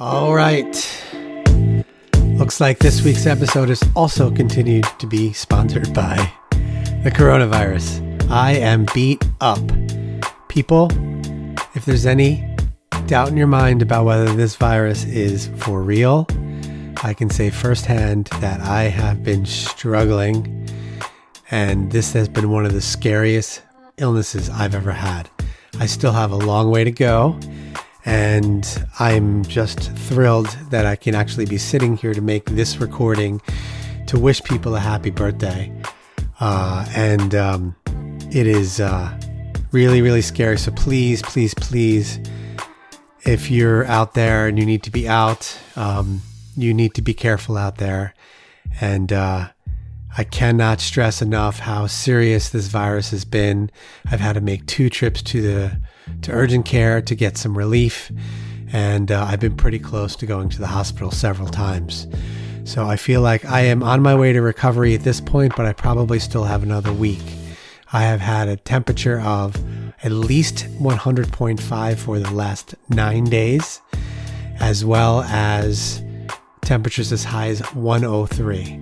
All right. Looks like this week's episode is also continued to be sponsored by the coronavirus. I am beat up. People, if there's any doubt in your mind about whether this virus is for real, I can say firsthand that I have been struggling, and this has been one of the scariest illnesses I've ever had. I still have a long way to go, and I'm just thrilled that I can actually be sitting here to make this recording to wish people a happy birthday. Uh, and um, it is uh, really, really scary. So please, please, please, if you're out there and you need to be out, um, you need to be careful out there. And uh, I cannot stress enough how serious this virus has been. I've had to make two trips to the to urgent care to get some relief, and uh, I've been pretty close to going to the hospital several times. So I feel like I am on my way to recovery at this point, but I probably still have another week. I have had a temperature of at least 100.5 for the last nine days, as well as temperatures as high as 103.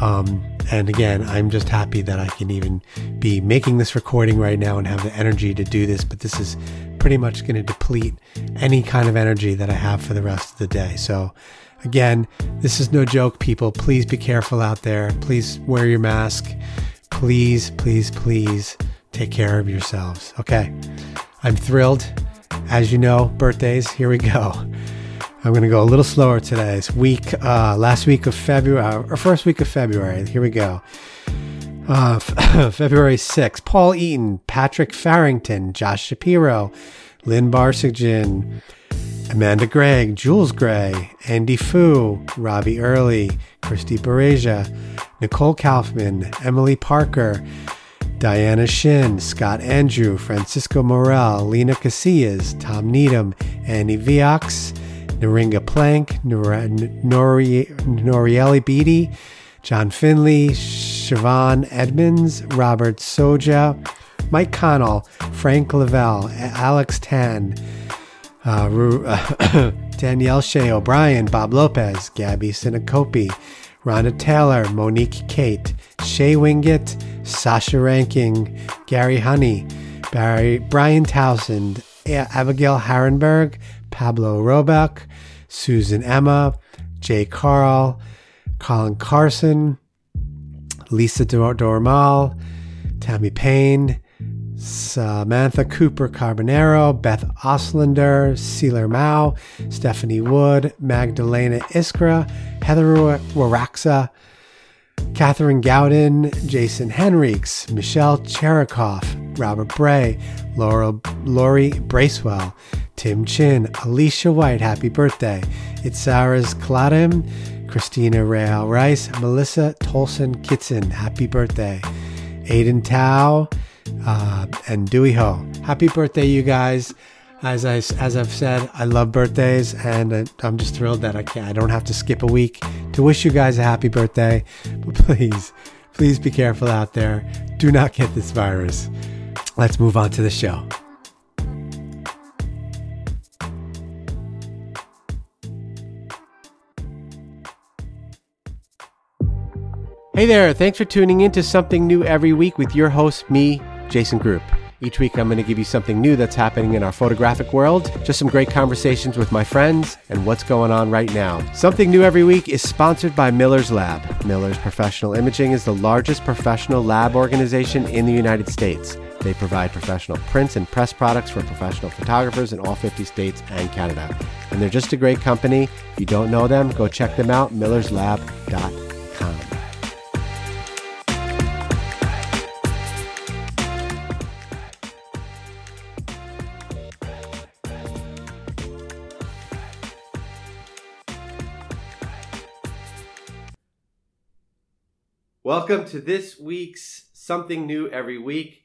Um, and again, I'm just happy that I can even be making this recording right now and have the energy to do this. But this is pretty much going to deplete any kind of energy that I have for the rest of the day. So, again, this is no joke, people. Please be careful out there. Please wear your mask. Please, please, please take care of yourselves. Okay. I'm thrilled. As you know, birthdays, here we go. I'm going to go a little slower today. It's week, uh, last week of February, uh, or first week of February. Here we go. Uh, February 6th, Paul Eaton, Patrick Farrington, Josh Shapiro, Lynn Barsigin, Amanda Gregg, Jules Gray, Andy Fu, Ravi Early, Christy Bereja, Nicole Kaufman, Emily Parker, Diana Shin, Scott Andrew, Francisco Morel, Lena Casillas, Tom Needham, Annie Viox, Naringa Plank, Nori, Norieli Beatty, John Finley, Siobhan Edmonds, Robert Soja, Mike Connell, Frank Lavelle, Alex Tan, uh, Danielle Shea O'Brien, Bob Lopez, Gabby Sinacopi, Rhonda Taylor, Monique Kate, Shay Wingett, Sasha Ranking, Gary Honey, Barry, Brian Townsend, Abigail Harrenberg, Pablo Roebuck, Susan Emma, Jay Carl, Colin Carson, Lisa Dormal, Tammy Payne, Samantha Cooper Carbonero, Beth Oslander, Sealer Mao, Stephanie Wood, Magdalena Iskra, Heather Waraxa, Catherine Gowden, Jason Henriques, Michelle Cherikoff, Robert Bray, Laura, Lori Bracewell, Tim Chin, Alicia White, happy birthday. It's Sarah's Kladim, Christina Real Rice, Melissa Tolson Kitson, happy birthday. Aiden Tao, uh, and Dewey Ho. Happy birthday, you guys. As I as I've said, I love birthdays, and I'm just thrilled that I can I don't have to skip a week to wish you guys a happy birthday. But please, please be careful out there. Do not get this virus. Let's move on to the show. Hey there, thanks for tuning in to Something New Every Week with your host, me, Jason Groupp. Each week, I'm going to give you something new that's happening in our photographic world, just some great conversations with my friends, and what's going on right now. Something New Every Week is sponsored by Miller's Lab. Miller's Professional Imaging is the largest professional lab organization in the United States. They provide professional prints and press products for professional photographers in all 50 states and Canada. And they're just a great company. If you don't know them, go check them out, millerslab.com. Welcome to this week's Something New Every Week.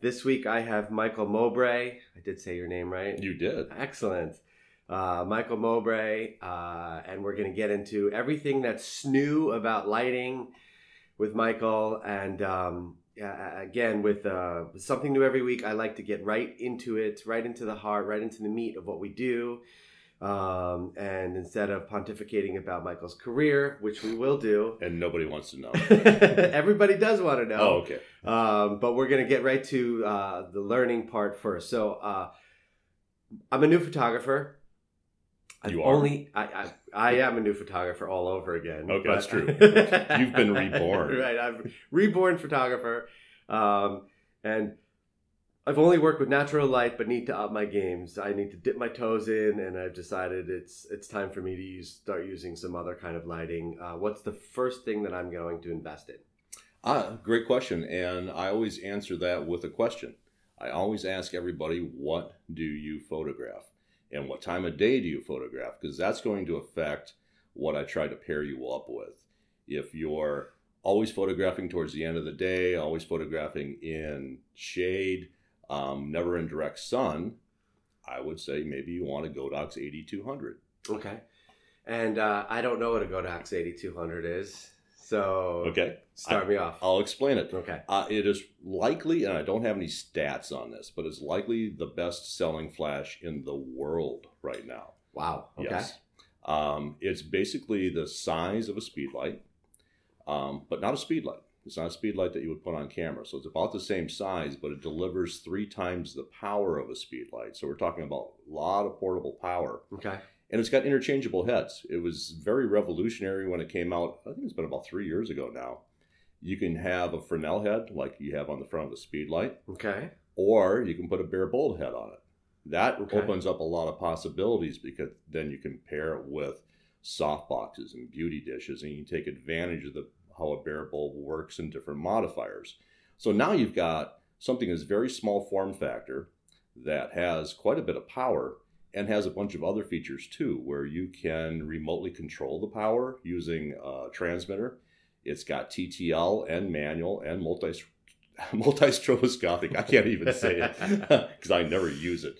This week I have Michael Mowbray. I did say your name right. You did. Excellent. Uh, Michael Mowbray, uh, and we're going to get into everything that's new about lighting with Michael. And um, again, with uh, something new every week, I like to get right into it, right into the heart, right into the meat of what we do. Um, and instead of pontificating about Michael's career, which we will do, And nobody wants to know. everybody does want to know. Oh, okay. Um, but we're gonna get right to uh, the learning part first. So uh, I'm a new photographer. I've You are? only I, I I am a new photographer all over again. Okay, that's true. You've been reborn. right, I'm reborn photographer, um, and I've only worked with natural light, but need to up my games. I need to dip my toes in, and I've decided it's it's time for me to use start using some other kind of lighting. Uh, what's the first thing that I'm going to invest in? Ah, great question. And I always answer that with a question. I always ask everybody, what do you photograph? And what time of day do you photograph? Because that's going to affect what I try to pair you up with. If you're always photographing towards the end of the day, always photographing in shade, um, never in direct sun, I would say maybe you want a Godox AD200. Okay. And uh, I don't know what a Godox AD200 is. So Okay, start me off. I'll explain it. Okay. Uh, it is likely, and I don't have any stats on this, but it's likely the best selling flash in the world right now. Wow. Okay. Yes. Um, it's basically the size of a speed light, um, but not a speed light. It's not a speed light that you would put on camera. So it's about the same size, but it delivers three times the power of a speed light. So we're talking about a lot of portable power. Okay. And it's got interchangeable heads. It was very revolutionary when it came out. I think it's been about three years ago now. You can have a Fresnel head like you have on the front of the speed light, Okay. or you can put a bare bulb head on it. That Okay. opens up a lot of possibilities because then you can pair it with soft boxes and beauty dishes, and you can take advantage of the how a bare bulb works and different modifiers. So now you've got something that's very small form factor that has quite a bit of power and has a bunch of other features too, where you can remotely control the power using a transmitter. It's got TTL and manual and multi multi stroboscopic. I can't even say it because I never use it,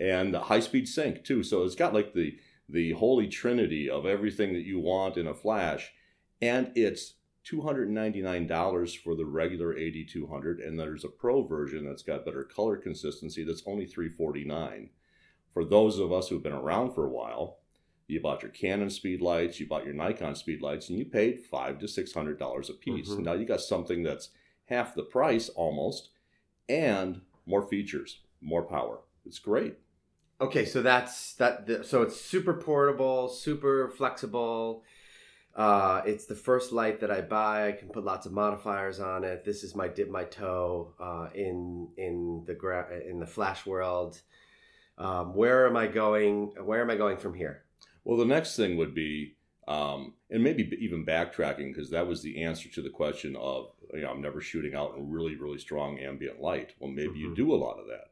and high speed sync too. So it's got like the the holy trinity of everything that you want in a flash, and it's two hundred ninety nine dollars for the regular eighty two hundred, and there's a pro version that's got better color consistency that's only three forty nine. For those of us who've been around for a while, you bought your Canon speed lights, you bought your Nikon speed lights, and you paid five to six hundred dollars a piece. Mhm. Now you got something that's half the price almost, and more features, more power. It's great. Okay, so that's that. So it's super portable, super flexible. Uh, it's the first light that I buy. I can put lots of modifiers on it. This is my dip my toe uh, in in the gra- in the flash world. Um, where am I going? Where am I going from here? Well, the next thing would be, um, and maybe even backtracking, because that was the answer to the question of, you know, I'm never shooting out in really, really strong ambient light. Well, maybe you Mhm. do a lot of that.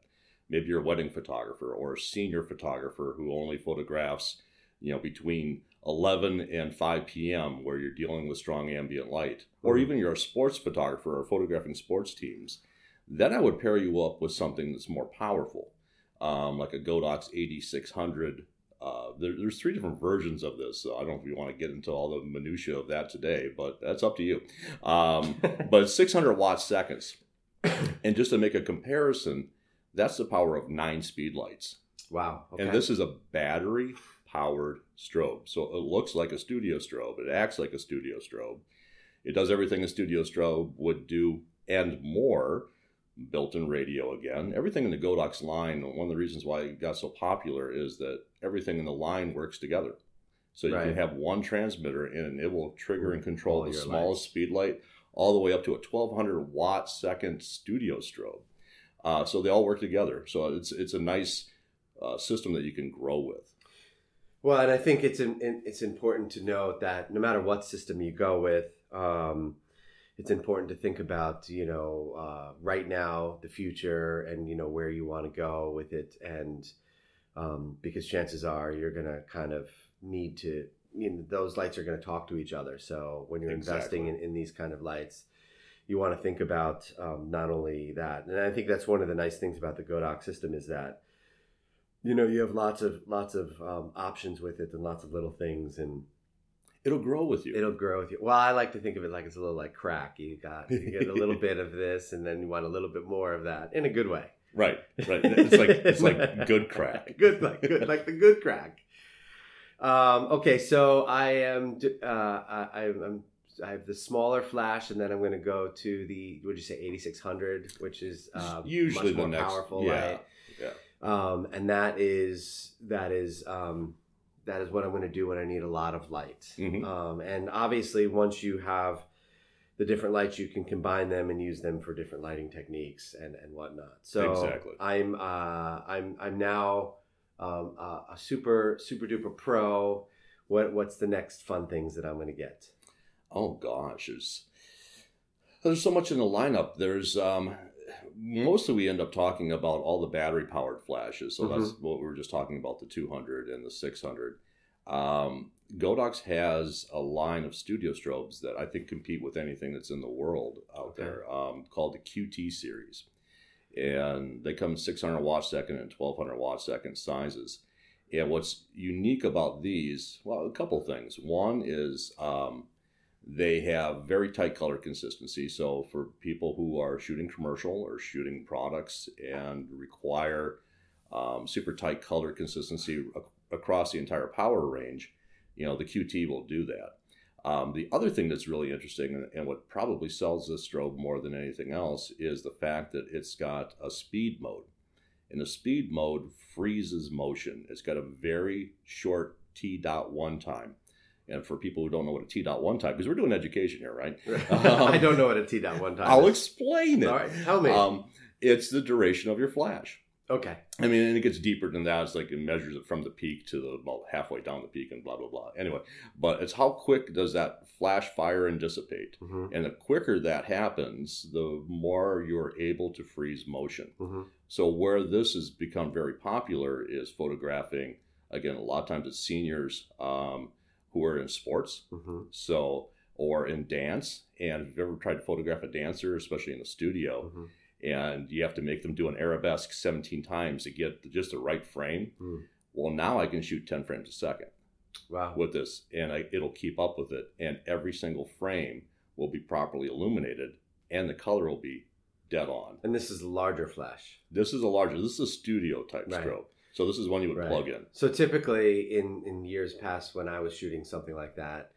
Maybe you're a wedding photographer or a senior photographer who only photographs, you know, between 11 and 5 p.m., where you're dealing with strong ambient light. Or Mhm. even you're a sports photographer or photographing sports teams. Then I would pair you up with something that's more powerful, um, like a Godox AD600 uh, there, there's three different versions of this. So I don't know if you want to get into all the minutia of that today, but that's up to you. Um, but 600 watt seconds, and just to make a comparison, that's the power of nine speed lights. Wow. Okay. And this is a battery powered strobe, so it looks like a studio strobe. It acts like a studio strobe. It does everything a studio strobe would do and more. Built-in radio again. Everything in the Godox line. One of the reasons why it got so popular is that everything in the line works together. So you Right. can have one transmitter and it will trigger and control All the smallest speed light all the way up to a 1200 watt second studio strobe. Uh, so they all work together. So it's it's a nice uh, system that you can grow with. Well, and I think it's in, in- it's important to note that no matter what system you go with, um, it's important to think about you know uh, right now, the future, and you know where you want to go with it, and um, because chances are you're going to kind of need to you know those lights are going to talk to each other. So when you're investing in, in these kind of lights. You want to think about um, not only that, and I think that's one of the nice things about the Godox system is that you know you have lots of lots of um, options with it and lots of little things and It'll grow with you. it'll grow with you well i like to think of it like it's a little like crack you got you get a little bit of this and then you want a little bit more of that in a good way right, right. It's like it's like good crack. good like good like the good crack Um, okay, so I am. Uh, I, I'm, I'm. I have the smaller flash, and then I'm going to go to the. Would you say AD600, which is uh, Usually much the more next- powerful yeah, light. yeah. Um, and that is that is um, that is what I'm going to do when I need a lot of light. Mhm. Um, and obviously, once you have the different lights, you can combine them and use them for different lighting techniques and, and whatnot. So Exactly. I'm uh, I'm I'm now um, uh, a super super duper pro. What what's the next fun things that I'm going to get? Oh gosh, there's there's so much in the lineup. There's um, mostly we end up talking about all the battery powered flashes. So that's what we were just talking about the 200 and the 600. Um, Godox has a line of studio strobes that I think compete with anything that's in the world out Okay. there um, called the QT series. And they come 600 watt second and 1200 watt second sizes. And what's unique about these, well, a couple things. One is um, they have very tight color consistency. So for people who are shooting commercial or shooting products and require um, super tight color consistency ac- across the entire power range, you know the QT will do that. Um, the other thing that's really interesting and, what probably sells this strobe more than anything else is the fact that it's got a speed mode. And the speed mode freezes motion. It's got a very short T dot one time. And for people who don't know what a T dot one time, because we're doing education here, right? I don't know what a T dot one time. I'll is. explain it. All right, tell me. Um, it's the duration of your flash. okay. I mean, and it gets deeper than that. It's like it measures it from the peak to the well, halfway down the peak and blah blah blah. Anyway, but it's how quick does that flash fire and dissipate? hmm And the quicker that happens, the more you're able to freeze motion. hmm So where this has become very popular is photographing. Again, a lot of times it's seniors um, who are in sports, hmm so or in dance. And if you've ever tried to photograph a dancer, especially in the studio, hmm and you have to make them do an arabesque 17 times to get just the right frame. Mm. Well, now I can shoot 10 frames a second Wow. with this, and I, it'll keep up with it. And every single frame will be properly illuminated, and the color will be dead on. And this is a larger flash. This is a larger, this is a studio type Right. strobe. So this is one you would Right. plug in. So typically, in in years past, when I was shooting something like that,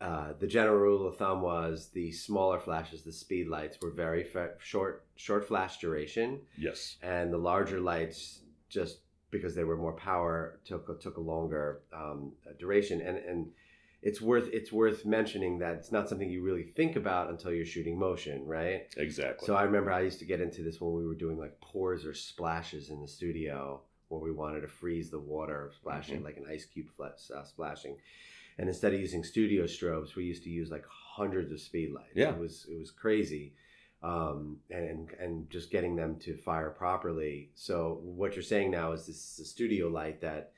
uh, the general rule of thumb was the smaller flashes, the speed lights, were very fa- short short flash duration, Yes. and the larger lights just because they were more power took took a longer um, duration. And and it's worth it's worth mentioning that it's not something you really think about until you're shooting motion, right? Exactly. So I remember I used to get into this when we were doing like pours or splashes in the studio where we wanted to freeze the water splashing Mhm. like an ice cube uh, splashing. And instead of using studio strobes, we used to use like hundreds of speed lights. Yeah. It was it was crazy. Um, and, and just getting them to fire properly. So what you're saying now is this is a studio light that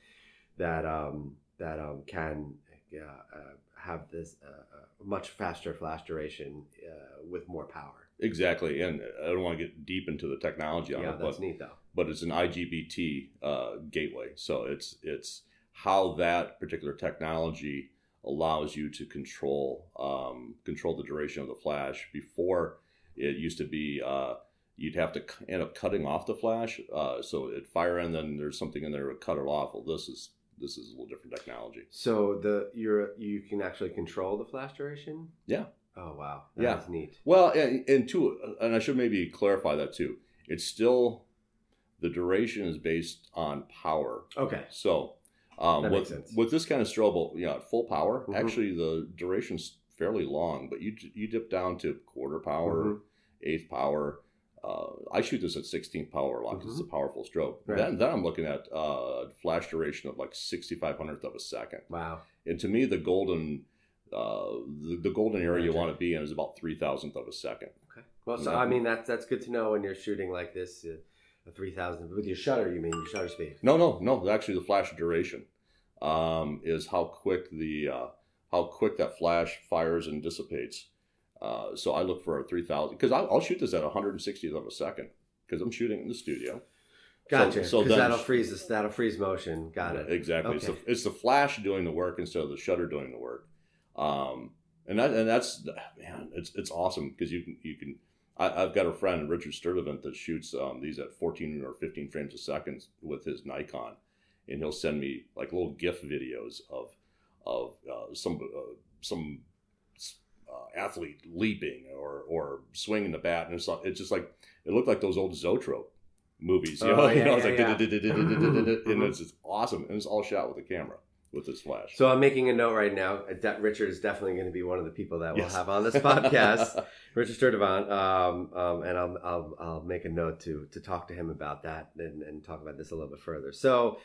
that um, that um, can uh, uh, have this uh, uh, much faster flash duration uh, with more power. exactly. And I don't want to get deep into the technology on Yeah, it, that's but neat though. But it's an IGBT uh, gateway. So it's it's how that particular technology allows you to control um, control the duration of the flash. Before it used to be uh, you'd have to end up cutting off the flash, uh, so it fire and then there's something in there to cut it off. Well, this is this is a little different technology. So the you're you can actually control the flash duration. Yeah. Oh wow. That Yeah. is neat. Well, and, and two, and I should maybe clarify that too. It's still the duration is based on power. Okay. So, um, with, with this kind of strobe, you know, at full power, Mhm. actually the duration's fairly long, but you you dip down to quarter power, Mhm. eighth power. Uh, I shoot this at 16th power a lot because it's a powerful strobe. Mm-hmm. Right. Then, then I'm looking at uh, flash duration of like 65 hundredth of a second. Wow. And to me, the golden uh, the, the golden area you want to be in is about three thousandth of a second. Okay. Well, so I mean that's that's good to know when you're shooting like this, uh, a three thousand with your shutter. You mean your shutter speed? No, no, no. Actually, the flash duration um, is how quick the uh, how quick that flash fires and dissipates. Uh, so I look for a three thousand because I'll, I'll shoot this at 160th of a second because I'm shooting in the studio. Gotcha. Because so then- that'll freeze this. That'll freeze motion. Got it. Exactly. It's, Okay. the, it's the flash doing the work instead of the shutter doing the work. Um, and that and that's man, it's it's awesome because you can you can. I, I've got a friend Richard Sturdivant that shoots um, these at 14 or 15 frames a second with his Nikon, and he'll send me like little GIF videos of of uh, some uh, some uh, athlete leaping or or swinging the bat, and it's, it's just like it looked like those old Zoetrope movies. You Oh, know, yeah, you know, it's yeah, like and Mhm. it's just awesome, and it's all shot with a camera with this flash. So I'm making a note right now. that Richard is definitely going to be one of the people that we'll Yes. have on this podcast. Richard Sturdivant, um, um, and I'll, I'll I'll make a note to to talk to him about that and, and talk about this a little bit further. So,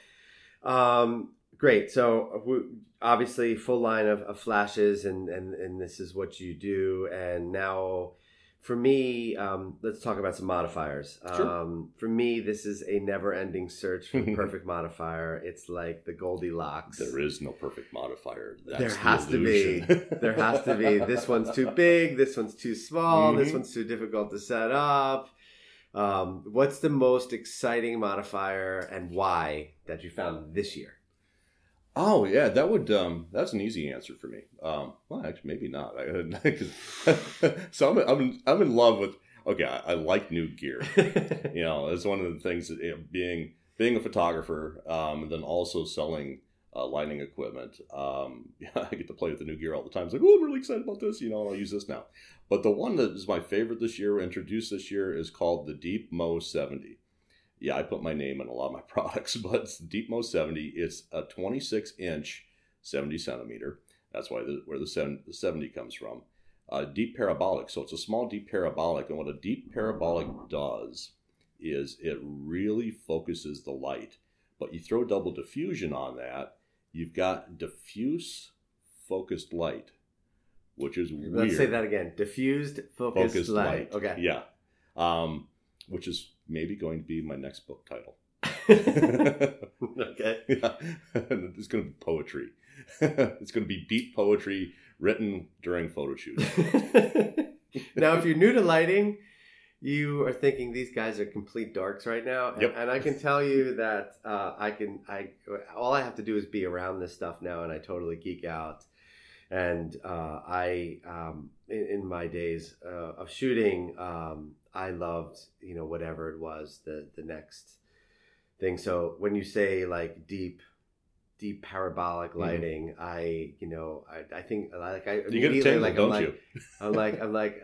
um, great. So we, obviously, full line of, of flashes, and and and this is what you do. And now, for me, um, let's talk about some modifiers. Sure. Um, for me, this is a never-ending search for the perfect modifier. It's like the Goldilocks. there is no perfect modifier. That's There the has to be. there has to be this one's too big this one's too small this Mhm. one's too difficult to set up um, what's the most exciting modifier and why that you found this year Oh yeah, that would um, that's an easy answer for me. Um, well, actually, maybe not. I, so I'm, I'm I'm in love with. Okay, I, I like new gear. You know, it's one of the things that you know, being being a photographer, um, and then also selling uh, lighting equipment. Um, yeah, I get to play with the new gear all the time. It's like, oh, I'm really excited about this. You know, I'll use this now. But the one that is my favorite this year, introduced this year, is called the Deep Mo 70. Yeah, I put my name in a lot of my products, but it's the Deep Mo 70. It's a 26 inch, 70 centimeter. That's why the, where the 70, the 70 comes from. Uh, deep parabolic. So it's a small deep parabolic. And what a deep parabolic does is it really focuses the light. But you throw double diffusion on that, you've got diffuse focused light, which is weird. let's say that again diffused focused, Focused light. light. okay Yeah. Um, which is maybe going to be my next book title. okay yeah. it's going to be poetry. it's going to be beat poetry written during photo shoots. now if you're new to lighting you are thinking these guys are complete darks right now and, Yep. and i can tell you that uh, i can i all i have to do is be around this stuff now and i totally geek out and uh, i um, in, in my days uh, of shooting um, i loved you know whatever it was the the next thing so when you say like deep deep parabolic Mhm. lighting i you know i, I think like i You get tingle, like, I'm don't like. I'm like, I'm like,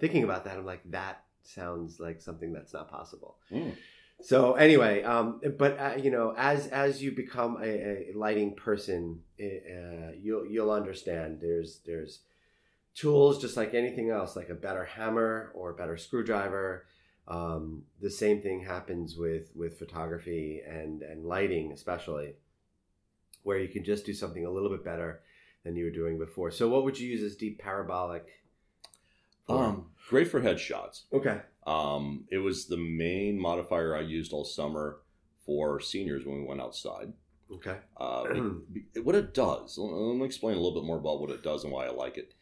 thinking about that. I'm like, that sounds like something that's not possible. Mm. So anyway, um, but uh, you know, as as you become a, a lighting person, uh, you'll you'll understand. There's there's tools just like anything else, like a better hammer or a better screwdriver. Um, the same thing happens with with photography and and lighting, especially, where you can just do something a little bit better than you were doing before. So, what would you use as deep parabolic? Um, great for headshots. okay. Um, it was the main modifier I used all summer for seniors when we went outside. Okay. Uh, what it does, let me explain a little bit more about what it does and why I like it.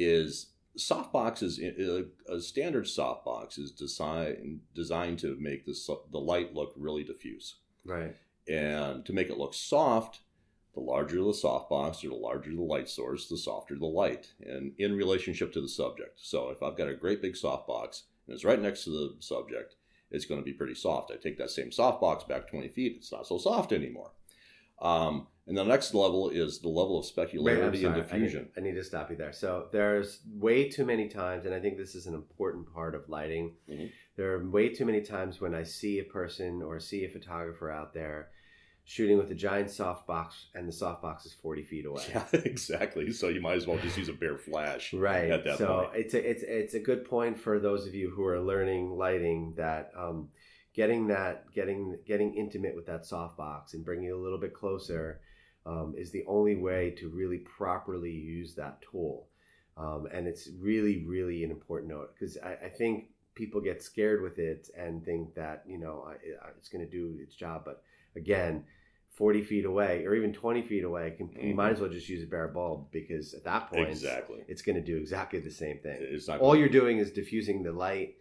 Is softbox is a, a standard softbox is designed designed to make the the light look really diffuse, Right. and to make it look soft, the larger the softbox or the larger the light source, the softer the light, and in relationship to the subject. So if I've got a great big softbox and it's right next to the subject, it's going to be pretty soft. I take that same softbox back 20 feet, it's not so soft anymore. Um, and the next level is the level of Wait, specularity and sorry. I need, diffusion. I need to stop you there. So there's way too many times, and I think this is an important part of lighting. Mhm. There are way too many times when I see a person or see a photographer out there shooting with a giant softbox, and the softbox is 40 feet away. Yeah, exactly. So you might as well just use a bare flash. Right. at that so point. it's a, it's it's a good point for those of you who are learning lighting that um, getting that getting getting intimate with that softbox and bringing it a little bit closer um, is the only way to really properly use that tool. Um, and it's really really an important note because I, I think people get scared with it and think that you know it's going to do its job, but again. 40 feet away or even 20 feet away can, you Mhm. might as well just use a bare bulb because at that point Exactly. it's going to do exactly the same thing. All you're doing is diffusing the light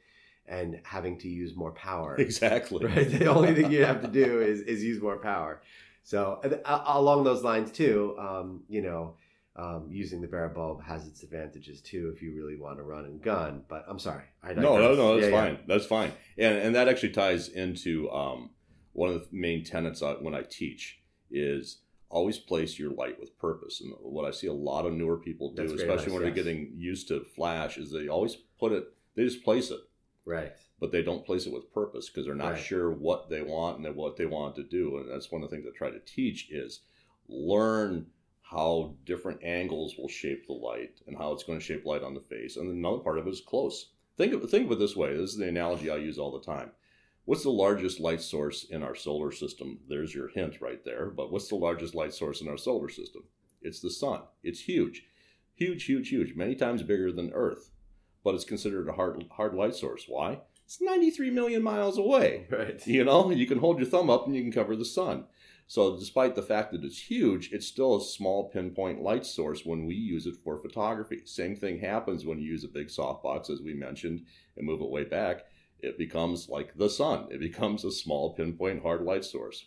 and having to use more power. exactly Right. The only thing you have to do is is use more power. So uh, along those lines too, um, you know, um, using the bare bulb has its advantages too if you really want to run and gun. But I'm sorry, I No, no, no, that's Yeah, yeah. fine. That's fine. And and that actually ties into um, one of the main tenets I, when I teach is always place your light with purpose. And what I see a lot of newer people do, That's especially nice, when yes. they're getting used to flash, is they always put it, they just place it, Right. but they don't place it with purpose because they're not Right. sure what they want and what they want to do. And that's one of the things I try to teach is learn how different angles will shape the light and how it's going to shape light on the face. And another part of it is close. Think of think of it this way. This is the analogy I use all the time. What's the largest light source in our solar system? There's your hint right there. But what's the largest light source in our solar system? It's the sun. It's huge. Huge, huge, huge. Many times bigger than Earth. But it's considered a hard hard light source. Why? It's 93 million miles away. Right. You know, you can hold your thumb up and you can cover the sun. So, despite the fact that it's huge, it's still a small pinpoint light source when we use it for photography. Same thing happens when you use a big softbox, as we mentioned, and move it way back. It becomes like the sun, it becomes a small pinpoint hard light source.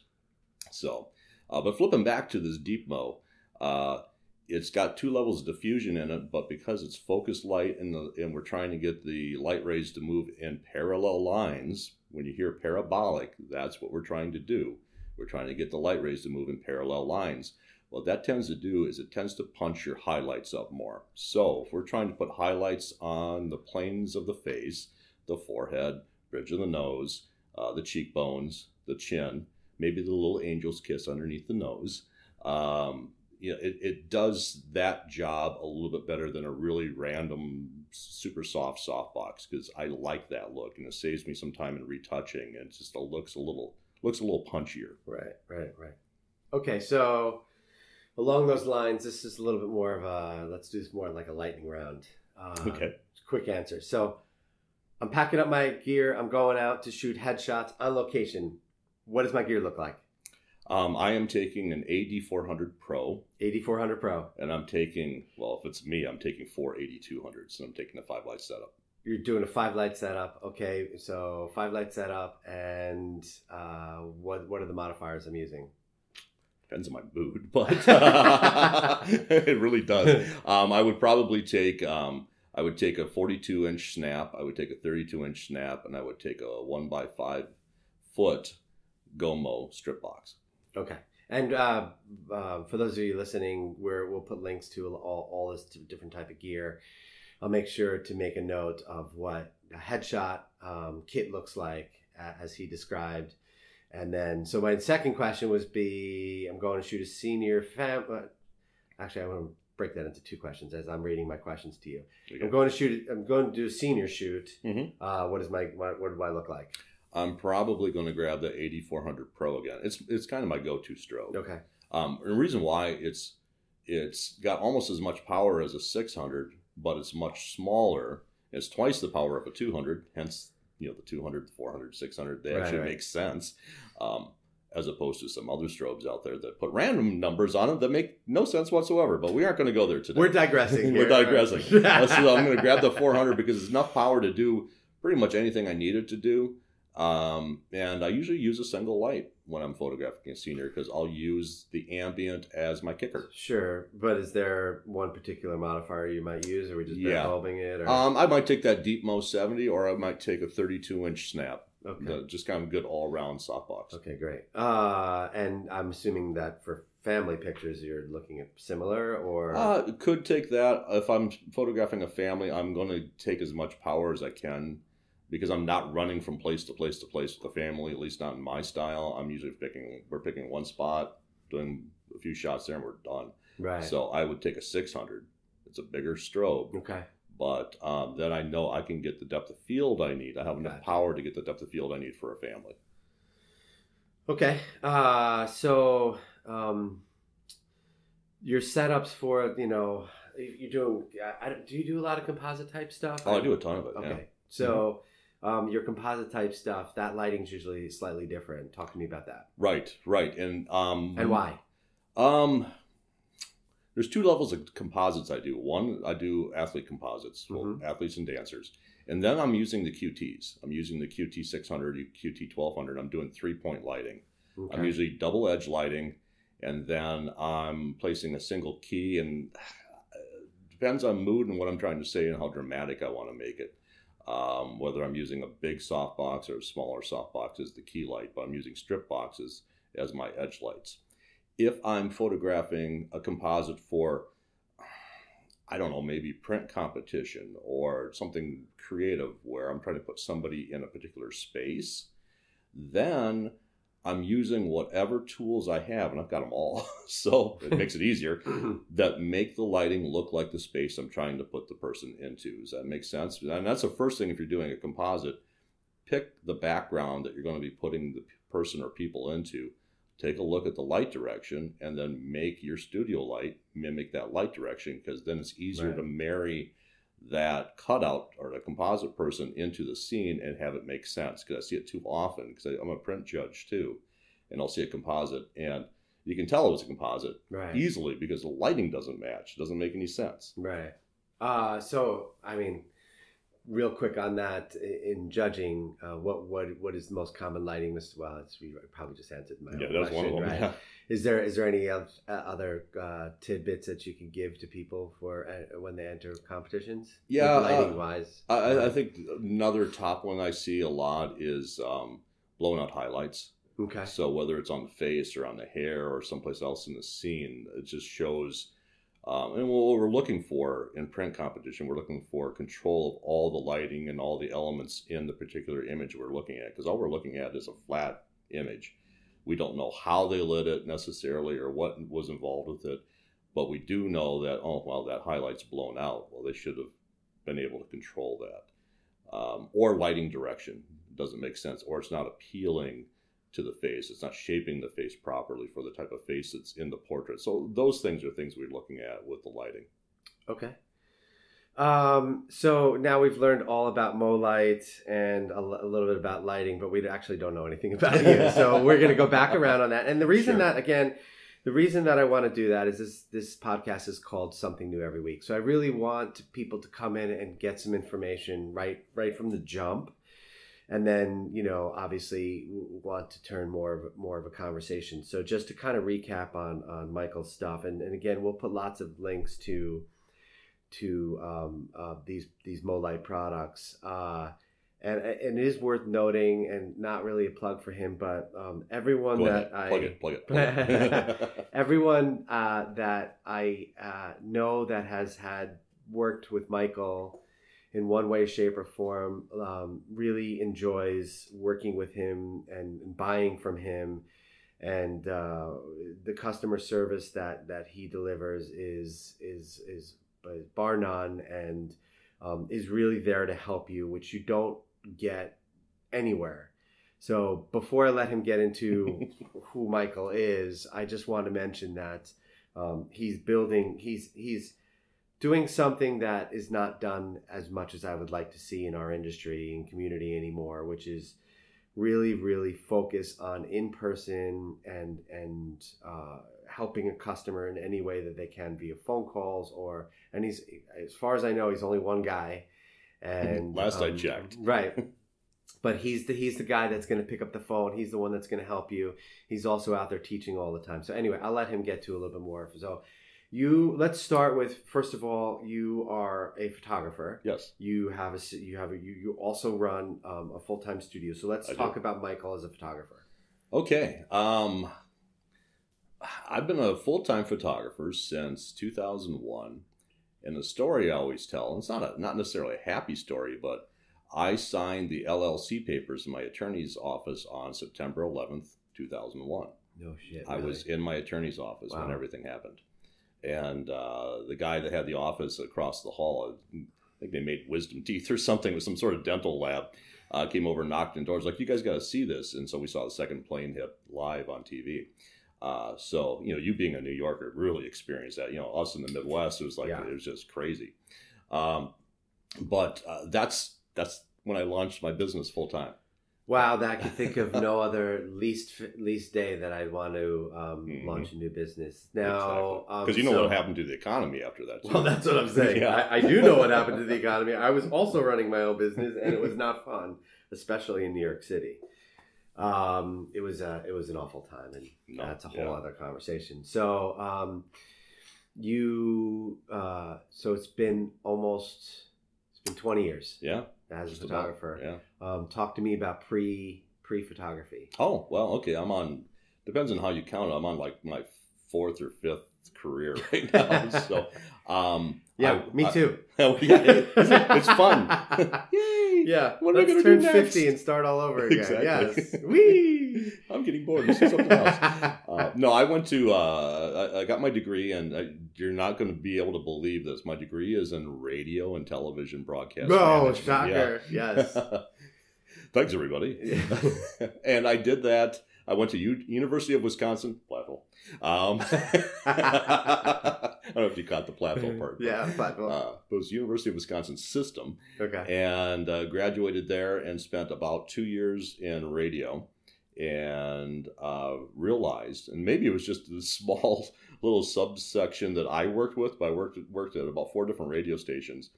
So, uh, but flipping back to this deep mo, uh, it's got two levels of diffusion in it, but because it's focused light and, the, and we're trying to get the light rays to move in parallel lines, when you hear parabolic, that's what we're trying to do. We're trying to get the light rays to move in parallel lines. What that tends to do is it tends to punch your highlights up more. So if we're trying to put highlights on the planes of the face, the forehead, bridge of the nose, uh, the cheekbones, the chin, maybe the little angel's kiss underneath the nose, um, you know, it, it does that job a little bit better than a really random, super soft softbox because I like that look and it saves me some time in retouching and it just looks a little looks a little punchier. Right, right, right. Okay, so along those lines, this is a little bit more of a let's do this more like a lightning round. Uh, Okay. Quick answer. So I'm packing up my gear. I'm going out to shoot headshots on location. What does my gear look like? Um, I am taking an AD400 Pro AD400 Pro. and I'm taking well, if it's me, I'm taking four AD200s and I'm taking a five light setup. You're doing a five light setup. Okay, so five light setup, and uh, what what are the modifiers I'm using? Depends on my mood, but it really does. Um, I would probably take um, I would take a 42 inch snap, I would take a 32 inch snap, and I would take a one by five foot Gomo strip box. Okay. And uh, uh, for those of you listening, where we'll put links to all, all this different type of gear. I'll make sure to make a note of what a headshot um, kit looks like uh, as he described. And then, so my second question was be, I'm going to shoot a senior fam. uh, Actually, I want to break that into two questions as I'm reading my questions to you. I'm going to shoot. I'm going to do a senior shoot. Mhm. Uh, what is my what, what do I look like? I'm probably going to grab the AD400 Pro again. It's it's kind of my go-to strobe. Okay. Um, and the reason why it's it's got almost as much power as a 600, but it's much smaller. It's twice the power of a 200. Hence, you know, the 200, 400, 600. They Right, actually right. make sense, um, as opposed to some other strobes out there that put random numbers on them that make no sense whatsoever. But we aren't going to go there today. We're digressing. We're digressing. So I'm going to grab the 400 because it's enough power to do pretty much anything I needed to do. Um, and I usually use a single light when I'm photographing a senior because I'll use the ambient as my kicker. Sure, but is there one particular modifier you might use, or we just Yeah. bulbing it? Or? Um, I might take that Deep Mo 70 or I might take a 32 inch snap. okay, The- just kind of good all around softbox. okay, great. Uh, and I'm assuming that for family pictures, you're looking at similar, or Uh, could take that. If I'm photographing a family, I'm going to take as much power as I can because I'm not running from place to place to place with the family, at least not in my style. I'm usually picking, we're picking one spot, doing a few shots there, and we're done. right? So I would take a 600. It's a bigger strobe, okay, but um, then I know I can get the depth of field I need. I have enough Gotcha. power to get the depth of field I need for a family. okay. Uh, so um, your setups for you know you're doing. I, I- do you do a lot of composite type stuff? Oh, I do a ton of it. Okay, Yeah. so. Um, your composite type stuff, that lighting's usually slightly different. Talk to me about that. Right, right, and um, And why? Um, there's two levels of composites I do. One, I do athlete composites, well, Mhm. athletes and dancers, and then I'm using the QTs. I'm using the QT 600, QT 1200. I'm doing three point lighting. I'm usually double edge lighting, and then I'm placing a single key. And uh, depends on mood and what I'm trying to say and how dramatic I want to make it. Um, whether I'm using a big softbox or a smaller softbox as the key light, but I'm using strip boxes as my edge lights. If I'm photographing a composite for, I don't know, maybe print competition or something creative where I'm trying to put somebody in a particular space, then I'm using whatever tools I have, and I've got them all, so it makes it easier, that make the lighting look like the space I'm trying to put the person into. Does that make sense? And that's the first thing if you're doing a composite. Pick the background that you're going to be putting the person or people into. Take a look at the light direction, and then make your studio light mimic that light direction because then it's easier Right. to marry that cutout or the composite person into the scene and have it make sense because I see it too often because I'm a print judge too and I'll see a composite and you can tell it was a composite Right. easily because the lighting doesn't match it doesn't make any sense Right. Uh, so, I mean, real quick on that, in judging, uh, what what what is the most common lighting? Mr. Well, it's, you probably just answered my yeah own that's one of them right? yeah. Is there is there any uh, other uh, tidbits that you can give to people for uh, when they enter competitions? Yeah, uh, lighting wise. I, I- I think another top one I see a lot is um, blown out highlights okay. So whether it's on the face or on the hair or someplace else in the scene, it just shows. Um, and what we're looking for in print competition, we're looking for control of all the lighting and all the elements in the particular image we're looking at. Because all we're looking at is a flat image. We don't know how they lit it necessarily or what was involved with it, but we do know that oh well that highlight's blown out. Well, they should have been able to control that. Um, or lighting direction doesn't make sense, or it's not appealing to the face. It's not shaping the face properly for the type of face that's in the portrait. So those things are things we're looking at with the lighting. Okay. Um, so now we've learned all about Molite and a, l- a little bit about lighting, but we actually don't know anything about you. so we're going to go back around on that. And the reason Sure. that, again, the reason that I want to do that is this this podcast is called Something New Every Week. So I really want people to come in and get some information right right from the jump. And then, you know, obviously want to turn more of a- more of a conversation. So just to kind of recap on on Michael's stuff, and, and again, we'll put lots of links to to um, uh, these these Molite products. Uh, and, and it is worth noting, and not really a plug for him, but um, everyone Go that ahead, I plug it, plug it. Plug it. everyone uh, that I uh, know that has had worked with Michael in one way, shape, or form um, really enjoys working with him and, buying from him. And uh, the customer service that, that he delivers is is is bar none, and um, is really there to help you, which you don't get anywhere. So before I let him get into who Michael is, I just want to mention that um, he's building, he's he's doing something that is not done as much as I would like to see in our industry and community anymore, which is really, really focus on in person and and uh, helping a customer in any way that they can via phone calls or. And he's, as far as I know, he's only one guy. And Last I um, checked. right but he's the he's the guy that's going to pick up the phone. He's the one that's going to help you. He's also out there teaching all the time. So anyway, I'll let him get to a little bit more. So you let's start with first of all, you are a photographer. yes. You have a you have a you, you also run um, a full time studio. So let's I do. talk about Michael as a photographer. Okay. Um, I've been a full time photographer since 2001. And the story I always tell, and it's not a, not necessarily a happy story, but I signed the LLC papers in my attorney's office on September 11th, 2001. No shit. I was in my attorney's office when everything happened. And uh, the guy that had the office across the hall, I think they made wisdom teeth or something with some sort of dental lab, uh, came over and knocked on doors like, you guys got to see this. And so we saw the second plane hit live on TV. Uh, so, you know, you being a New Yorker really experienced that. You know, us in the Midwest, it was like, Yeah. it was just crazy. Um, but uh, that's that's when I launched my business full time. Wow, that I could think of no other least least day that I'd want to um, Mhm. launch a new business. Now, um, Because you know so- what happened to the economy after that. Too. Well, that's what I'm saying. Yeah. I, I do know what happened to the economy. I was also running my own business, and it was not fun, especially in New York City. Um, it was a, it was an awful time, and No, that's a whole yeah. other conversation. So, um, you, uh, so it's been almost in 20 years Yeah. as a just about. photographer. Yeah. Um, talk to me about pre pre photography. Oh well, okay. I'm on. Depends on how you count it. I'm on like my fourth or fifth career right now. so, um, Yeah, I- me I- too. yeah, it's fun. Yay! yeah, What am I gonna turn do next? 50 and start all over again. Exactly. Yes. Whee! I'm getting bored. Let's do something else. Uh, no, I went to. Uh, I, got my degree, and you're not going to be able to believe this. My degree is in radio and television broadcast. Oh, shocker. Yeah. Yes. Thanks, everybody. and I did that. I went to U- University of Wisconsin, Platteville. Um, I don't know if you caught the Platteville part. yeah, platform. Uh, it was University of Wisconsin system, okay. and uh, graduated there and spent about two years in radio and uh, realized and maybe it was just a small little subsection that i worked with but i worked, worked at about four different radio stations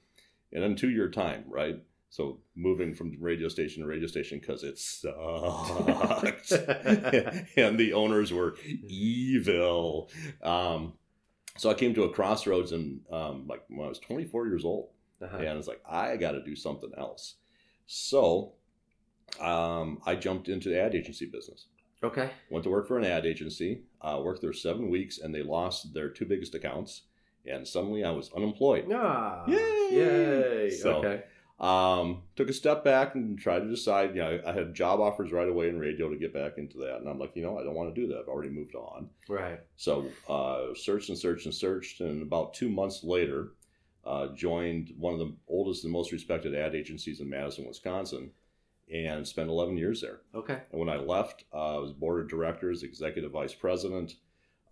and in two year time right so moving from radio station to radio station because it sucked and the owners were evil um, so i came to a crossroads and um, like when i was 24 years old Uh-huh. and it's like I got to do something else. So um, I jumped into the ad agency business. Okay. Went to work for an ad agency. Uh, worked there seven weeks, and they lost their two biggest accounts. And suddenly I was unemployed. Ah, Yay! Yay! So- okay. Um, took a step back and tried to decide. You know, I had job offers right away in radio to get back into that, and I'm like, you know, I don't want to do that. I've already moved on. Right. So uh, searched and searched and searched, and about two months later, uh, joined one of the oldest and most respected ad agencies in Madison, Wisconsin, and spent 11 years there. Okay. And when I left, uh, I was board of directors, executive vice president.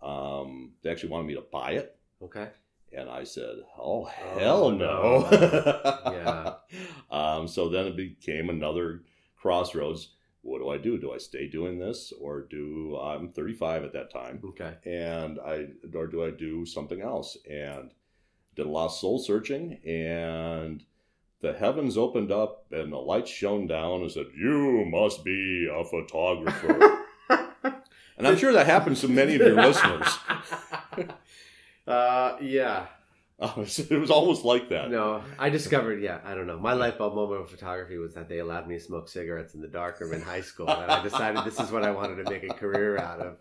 Um, they actually wanted me to buy it, Okay. And I said, "Oh hell no!" Yeah. Um, so then it became another crossroads. What do I do? Do I stay doing this, or do I'm 35 at that time? Okay. and I or do I do something else? And did a lot of soul searching, and the heavens opened up, and the lights shone down, and said, "You must be a photographer." and I'm sure that happens to many of your listeners. uh, yeah. Uh, it was almost like that. No, I discovered. Yeah, I don't know. My light bulb moment of photography was that they allowed me to smoke cigarettes in the darkroom in high school, and I decided this is what I wanted to make a career out of.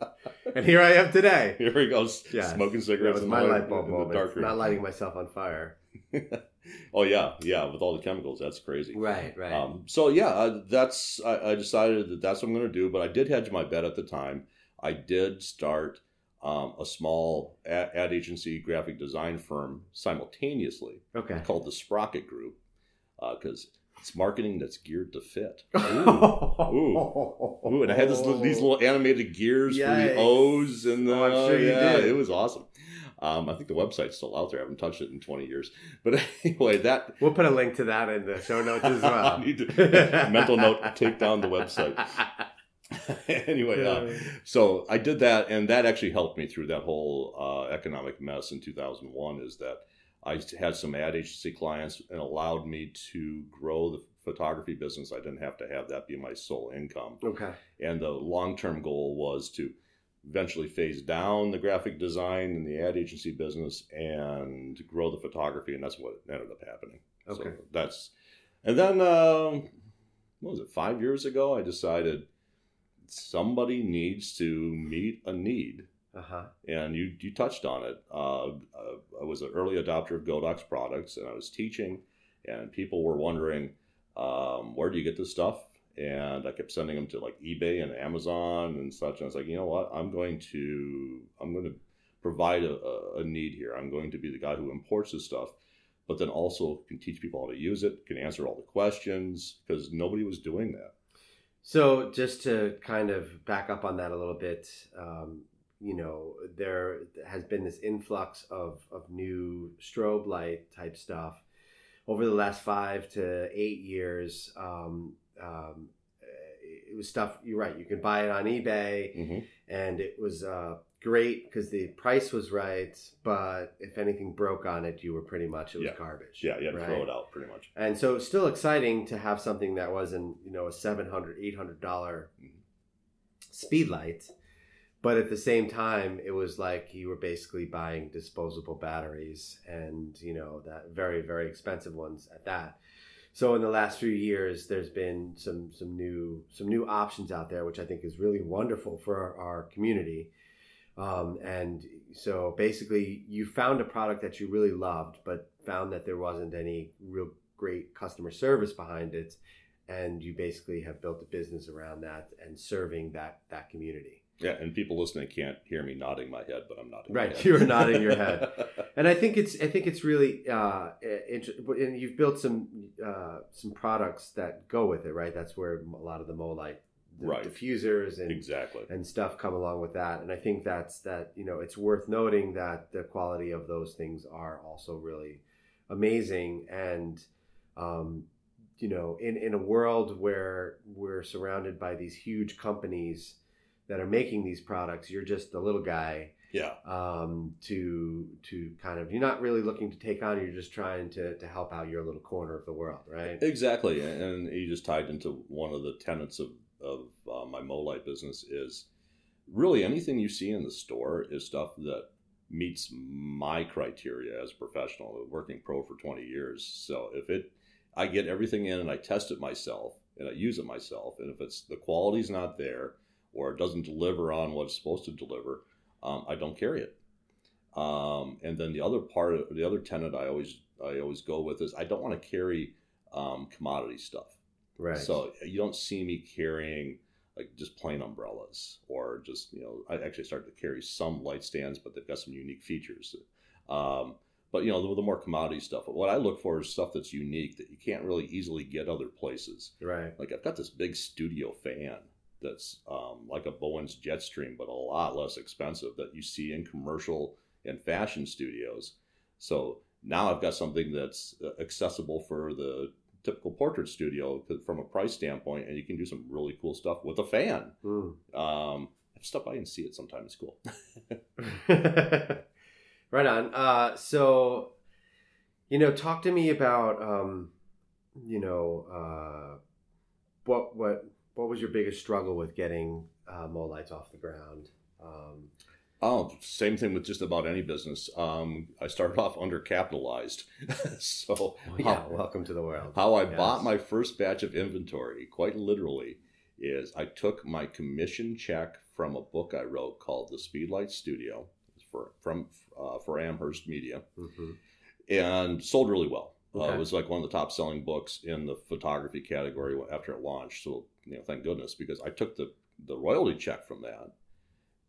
And here I am today. Here he goes, Yeah. smoking That cigarettes was in, my the, light bulb in the moment. dark room. Not lighting myself on fire. oh yeah, yeah, with all the chemicals, that's crazy. Right. Right. Um, so yeah, uh, that's I, I decided that that's what I'm going to do. But I did hedge my bet at the time. I did start um, a small ad, ad agency graphic design firm simultaneously okay. called the Sprocket Group because it's marketing that's geared to fit. Ooh. Ooh, and I had this, these little animated gears for the O's and the Oh, I'm sure you yeah, did. it was awesome. Um, I think the website's still out there. I haven't touched it in 20 years. But anyway, that We'll put a link to that in the show notes as well. I need to mental note take down the website. anyway, uh, so I did that, and that actually helped me through that whole uh, economic mess in 2001. Is that I had some ad agency clients and allowed me to grow the photography business. I didn't have to have that be my sole income. okay. And the long term goal was to eventually phase down the graphic design and the ad agency business and grow the photography, and that's what ended up happening. Okay. So that's, and then um, what was it? Five years ago, I decided somebody needs to meet a need, Uh huh. and you you touched on it. Uh, uh, I was an early adopter of Godox products, and I was teaching, and people were wondering, um, where do you get this stuff? And I kept sending them to like eBay and Amazon and such. And I was like, you know what? I'm going to I'm going to provide a- a need here. I'm going to be the guy who imports this stuff, but then also can teach people how to use it, can answer all the questions because nobody was doing that. So just to kind of back up on that a little bit, um, you know, there has been this influx of of new strobe light type stuff over the last five to eight years. Um, um, it was stuff. You're right. You can buy it on eBay, hmm and it was uh, great because the price was right. But if anything broke on it, you were pretty much it was Yeah. garbage. Yeah, you had to throw it out pretty much. And so it's still exciting to have something that wasn't, you know, a $700, $800 Mhm. speed light. but at the same time, it was like you were basically buying disposable batteries, and you know that very very expensive ones at that. So in the last few years, there's been some some new some new options out there, which I think is really wonderful for our, our community. Um, and so basically, you found a product that you really loved, but found that there wasn't any real great customer service behind it, and you basically have built a business around that and serving that that community. Yeah, and people listening can't hear me nodding my head, but I'm nodding. Right, you're nodding your head, and I think it's I think it's really uh, interesting. And you've built some uh, some products that go with it, right? That's where a lot of the Molite the Right. diffusers and exactly. and stuff come along with that. And I think that's that, you know, it's worth noting that the quality of those things are also really amazing. And, um, you know, in, in a world where we're surrounded by these huge companies that are making these products, you're just a little guy Yeah, um, to to kind of you're not really looking to take on. You're just trying to to help out your little corner of the world, right? exactly. And, and you just tied into one of the tenets of of uh, my Molite business is really anything you see in the store is stuff that meets my criteria as a professional, working pro for 20 years. So if it, I get everything in and I test it myself and I use it myself, and if it's the quality's not there or it doesn't deliver on what it's supposed to deliver, um, I don't carry it. Um, and then the other part, the other tenet I always I always go with is I don't want to carry um, commodity stuff. Right. So you don't see me carrying like just plain umbrellas or just you know I actually started to carry some light stands, but they've got some unique features. Um, but you know the, the more commodity stuff. What I look for is stuff that's unique that you can't really easily get other places. right. Like I've got this big studio fan that's um, like a Bowens Jetstream, but a lot less expensive that you see in commercial and fashion studios. So now I've got something that's uh, accessible for the typical portrait studio from a price standpoint, and you can do some really cool stuff with a fan. Mm. Um, stop by and see it sometime. It's cool. right on. Uh, so, you know, talk to me about, um, you know, uh, what what what was your biggest struggle with getting uh, Molites off the ground? Um, Oh, same thing with just about any business. Um, I started off undercapitalized, so oh, yeah, welcome to the world. How I Yes. bought my first batch of inventory, quite literally, is I took my commission check from a book I wrote called The Speedlight Studio for from uh, for Amherst Media, Mhm. and sold really well. Uh, it was like one of the top selling books in the photography category after it launched. So you know, thank goodness because I took the the royalty check from that,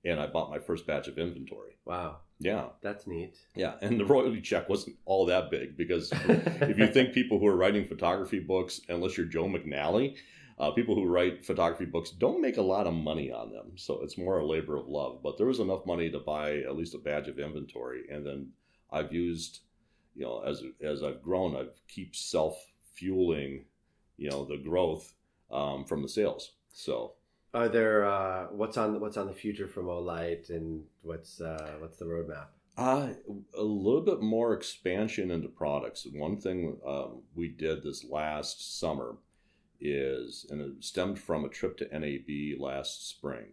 and I bought my first batch of inventory. Wow, Yeah, that's neat. yeah, and the royalty check wasn't all that big because if you think people who are writing photography books, unless you're Joe McNally, uh, people who write photography books don't make a lot of money on them. So it's more a labor of love. But there was enough money to buy at least a badge of inventory, and then I've used, you know, as as I've grown, I've keep self fueling, you know, the growth um, from the sales. So Are there uh, what's on what's on the future for Molite and what's uh, what's the roadmap? Uh, a little bit more expansion into products. One thing um, we did this last summer is, and it stemmed from a trip to NAB last spring.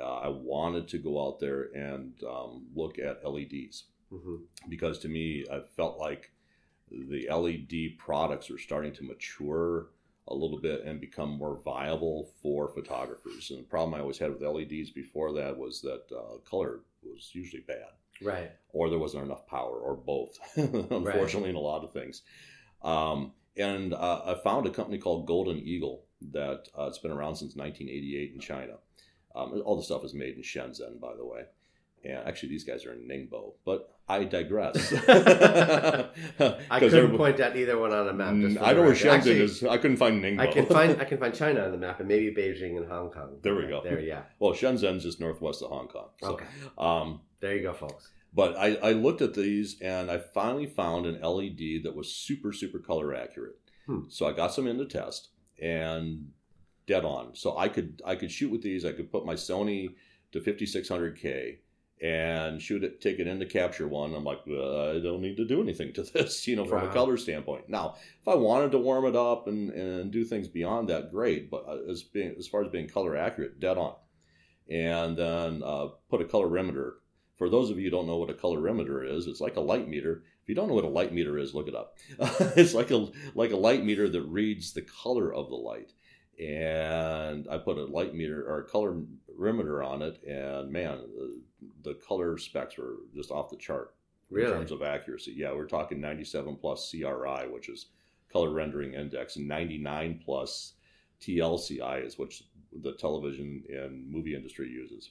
Uh, I wanted to go out there and um, look at LEDs hmm because to me, I felt like the LED products are starting to mature a little bit and become more viable for photographers. And the problem I always had with LEDs before that was that uh, color was usually bad Right. or there wasn't enough power, or both, unfortunately, in a lot of things. Um, and uh, I found a company called Golden Eagle that uh, it's been around since 1988 in China. Um, all the stuff is made in Shenzhen, by the way. And actually, these guys are in Ningbo, but I digress. I couldn't point at either one on a map. just Mm, I know where. Shenzhen is. I couldn't find Ningbo. I can find I can find China on the map and maybe Beijing and Hong Kong. There we go. There, yeah. well, Shenzhen's just northwest of Hong Kong. So, Okay. um, There you go, folks. But I, I looked at these and I finally found an LED that was super, super color accurate. Hmm. So I got some in to test and dead on. So I could I could shoot with these. I could put my Sony to 5600K and shoot it, take it in to capture one. I'm like, uh, I don't need to do anything to this, you know, from Wow. a color standpoint. Now, if I wanted to warm it up and, and do things beyond that, great. But uh, as being as far as being color accurate, dead on. and then uh, put a colorimeter. For those of you who don't know what a colorimeter is, it's like a light meter. If you don't know what a light meter is, look it up. it's like a like a light meter that reads the color of the light. And I put a light meter or a colorimeter on it, and man, the, color specs were just off the chart Really? in terms of accuracy. Yeah, we're talking 97 plus CRI, which is color rendering index, and 99 plus TLCI is which the television and movie industry uses.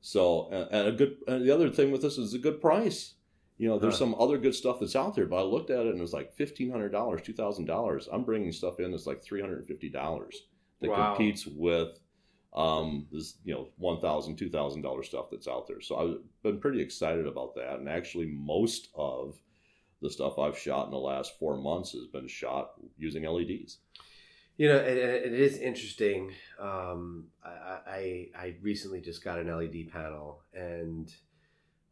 So, and and a good, and the other thing with this is a good price. You know, there's Huh. some other good stuff that's out there, but I looked at it and it was like fifteen hundred dollars, two thousand dollars. I'm bringing stuff in that's like three hundred and fifty dollars that Wow. competes with um, this, you know, one thousand, two thousand dollar stuff that's out there. So I've been pretty excited about that. And actually, most of the stuff I've shot in the last four months has been shot using LEDs. You know, it, it is interesting. Um, I, I I recently just got an LED panel, and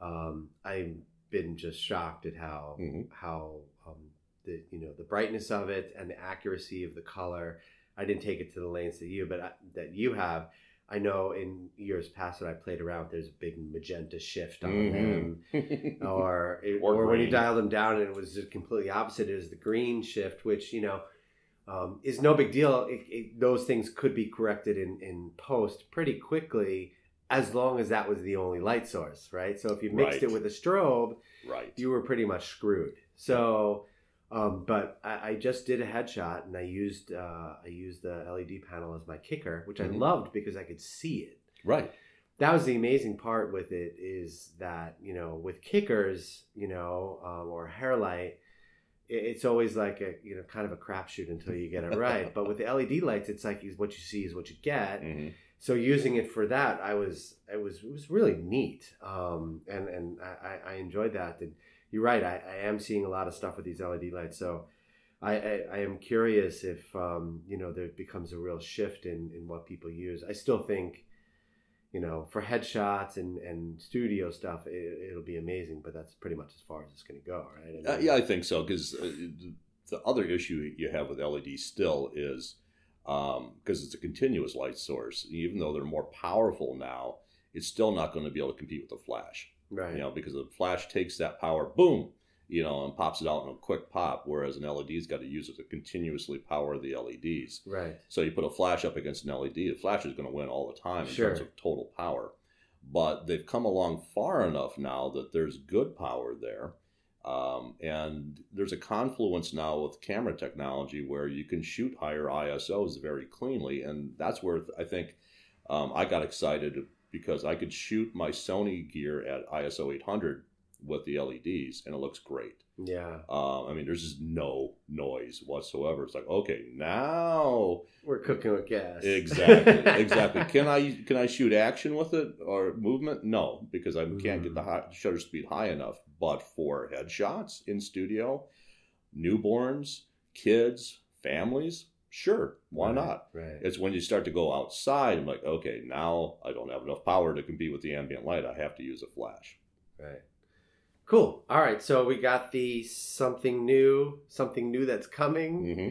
um, I've been just shocked at how Mhm. how um, the you know the brightness of it and the accuracy of the color. I didn't take it to the lanes that you, but I, that you have. I know in years past that I played around, there's a big magenta shift on them. Mhm. or it, Or or, when you dial them down and it was just completely opposite. It was the green shift, which you know um, is no big deal. It, it, those things could be corrected in in post pretty quickly, as long as that was the only light source, right? So if you mixed Right. it with a strobe, right. you were pretty much screwed. So. Um, but I, I just did a headshot and I used uh, I used the LED panel as my kicker, which I Mhm. loved because I could see it Right. that was the amazing part with it is that you know with kickers you know um, or hair light it, it's always like a you know kind of a crapshoot until you get it right but with the led lights it's like what you see is what you get Mhm. so using it for that i was it was it was really neat um, and and I, I- I enjoyed that and you're right I, I am seeing a lot of stuff with these led lights so I, I, I am curious if um, you know there becomes a real shift in, in what people use. I still think, you know, for headshots and, and studio stuff, it, it'll be amazing. But that's pretty much as far as it's going to go, right? Uh, yeah, I think so. Because uh, the other issue you have with LED still is because it's a continuous light source. Even though they're more powerful now, it's still not going to be able to compete with the flash. Right. You know, because the flash takes that power, boom, you know, and pops it out in a quick pop. Whereas an LED's got to use it to continuously power the LEDs. right. So you put a flash up against an LED, the flash is going to win all the time in Sure. terms of total power. But they've come along far enough now that there's good power there. Um, and there's a confluence now with camera technology where you can shoot higher ISOs very cleanly. And that's where I think um, I got excited because I could shoot my Sony gear at ISO 800 with the LEDs and it looks great. Yeah. Um, I mean, there's just no noise whatsoever. It's like, okay, now We're cooking with gas. exactly, exactly. Can I can I shoot action with it or movement? No, because I can't get the Mm. high, shutter speed high enough. But for headshots in studio, newborns, kids, families, sure, why Right, not? Right. It's when you start to go outside. I'm like, okay, now I don't have enough power to compete with the ambient light. I have to use a flash. Right. Cool. All right. So we got the something new, something new that's coming. hmm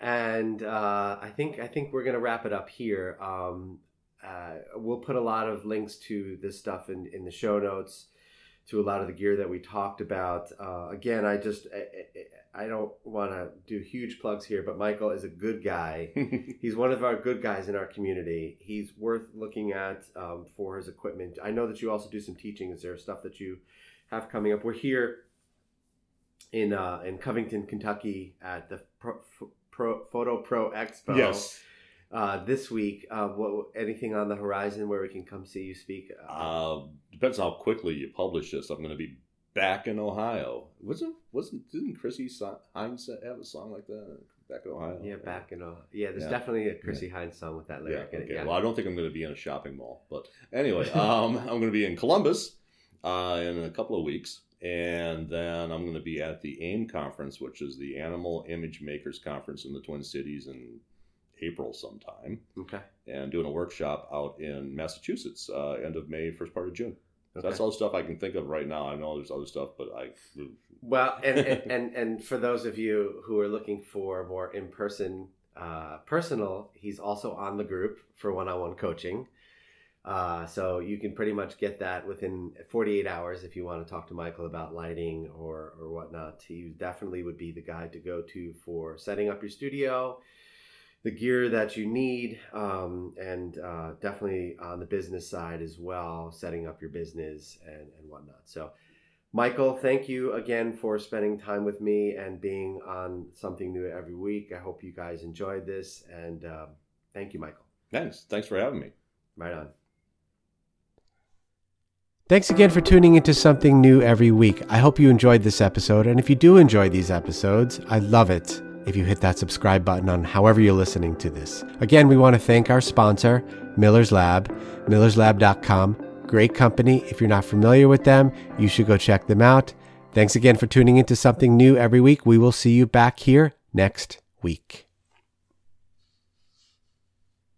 and uh, I think I think we're gonna wrap it up here. Um, uh, we'll put a lot of links to this stuff in, in the show notes, to a lot of the gear that we talked about. Uh, again, I just I, I don't want to do huge plugs here, but Michael is a good guy. He's one of our good guys in our community. He's worth looking at um, for his equipment. I know that you also do some teaching. Is there stuff that you have coming up? We're here in uh, in Covington, Kentucky, at the Pro, Pro, Photo Pro Expo. yes. Uh, this week, uh, what anything on the horizon where we can come see you speak? Uh, depends on how quickly you publish this. I'm going to be back in Ohio. Wasn't wasn't didn't Chrissie Hynde have a song like that? Back in Ohio. yeah, back in uh, yeah. There's Yeah. definitely a Chrissie Hynde song with that Yeah. lyric in Okay. it. Yeah. Well, I don't think I'm going to be in a shopping mall, but anyway, um, I'm going to be in Columbus uh, in a couple of weeks, and then I'm going to be at the AIM conference, which is the Animal Image Makers Conference in the Twin Cities in April sometime, Okay. and doing a workshop out in Massachusetts, uh, end of May, first part of June. So Okay. that's all the stuff I can think of right now. I know there's other stuff, but I Well, and, and, and, and for those of you who are looking for more in person, uh, personal, he's also on the group for one on one coaching. Uh, so you can pretty much get that within 48 hours if you want to talk to Michael about lighting or, or whatnot. He definitely would be the guy to go to for setting up your studio, the gear that you need, um, and uh, definitely on the business side as well, setting up your business and, and whatnot. So, Michael, thank you again for spending time with me and being on something new every week. I hope you guys enjoyed this, and um, thank you, Michael. Thanks. Thanks for having me. Right on. Thanks again for tuning into something new every week. I hope you enjoyed this episode. And if you do enjoy these episodes, I love it if you hit that subscribe button on however you're listening to this. Again, we want to thank our sponsor, Miller's Lab, millerslab.com. Great company. If you're not familiar with them, you should go check them out. Thanks again for tuning into something new every week. We will see you back here next week.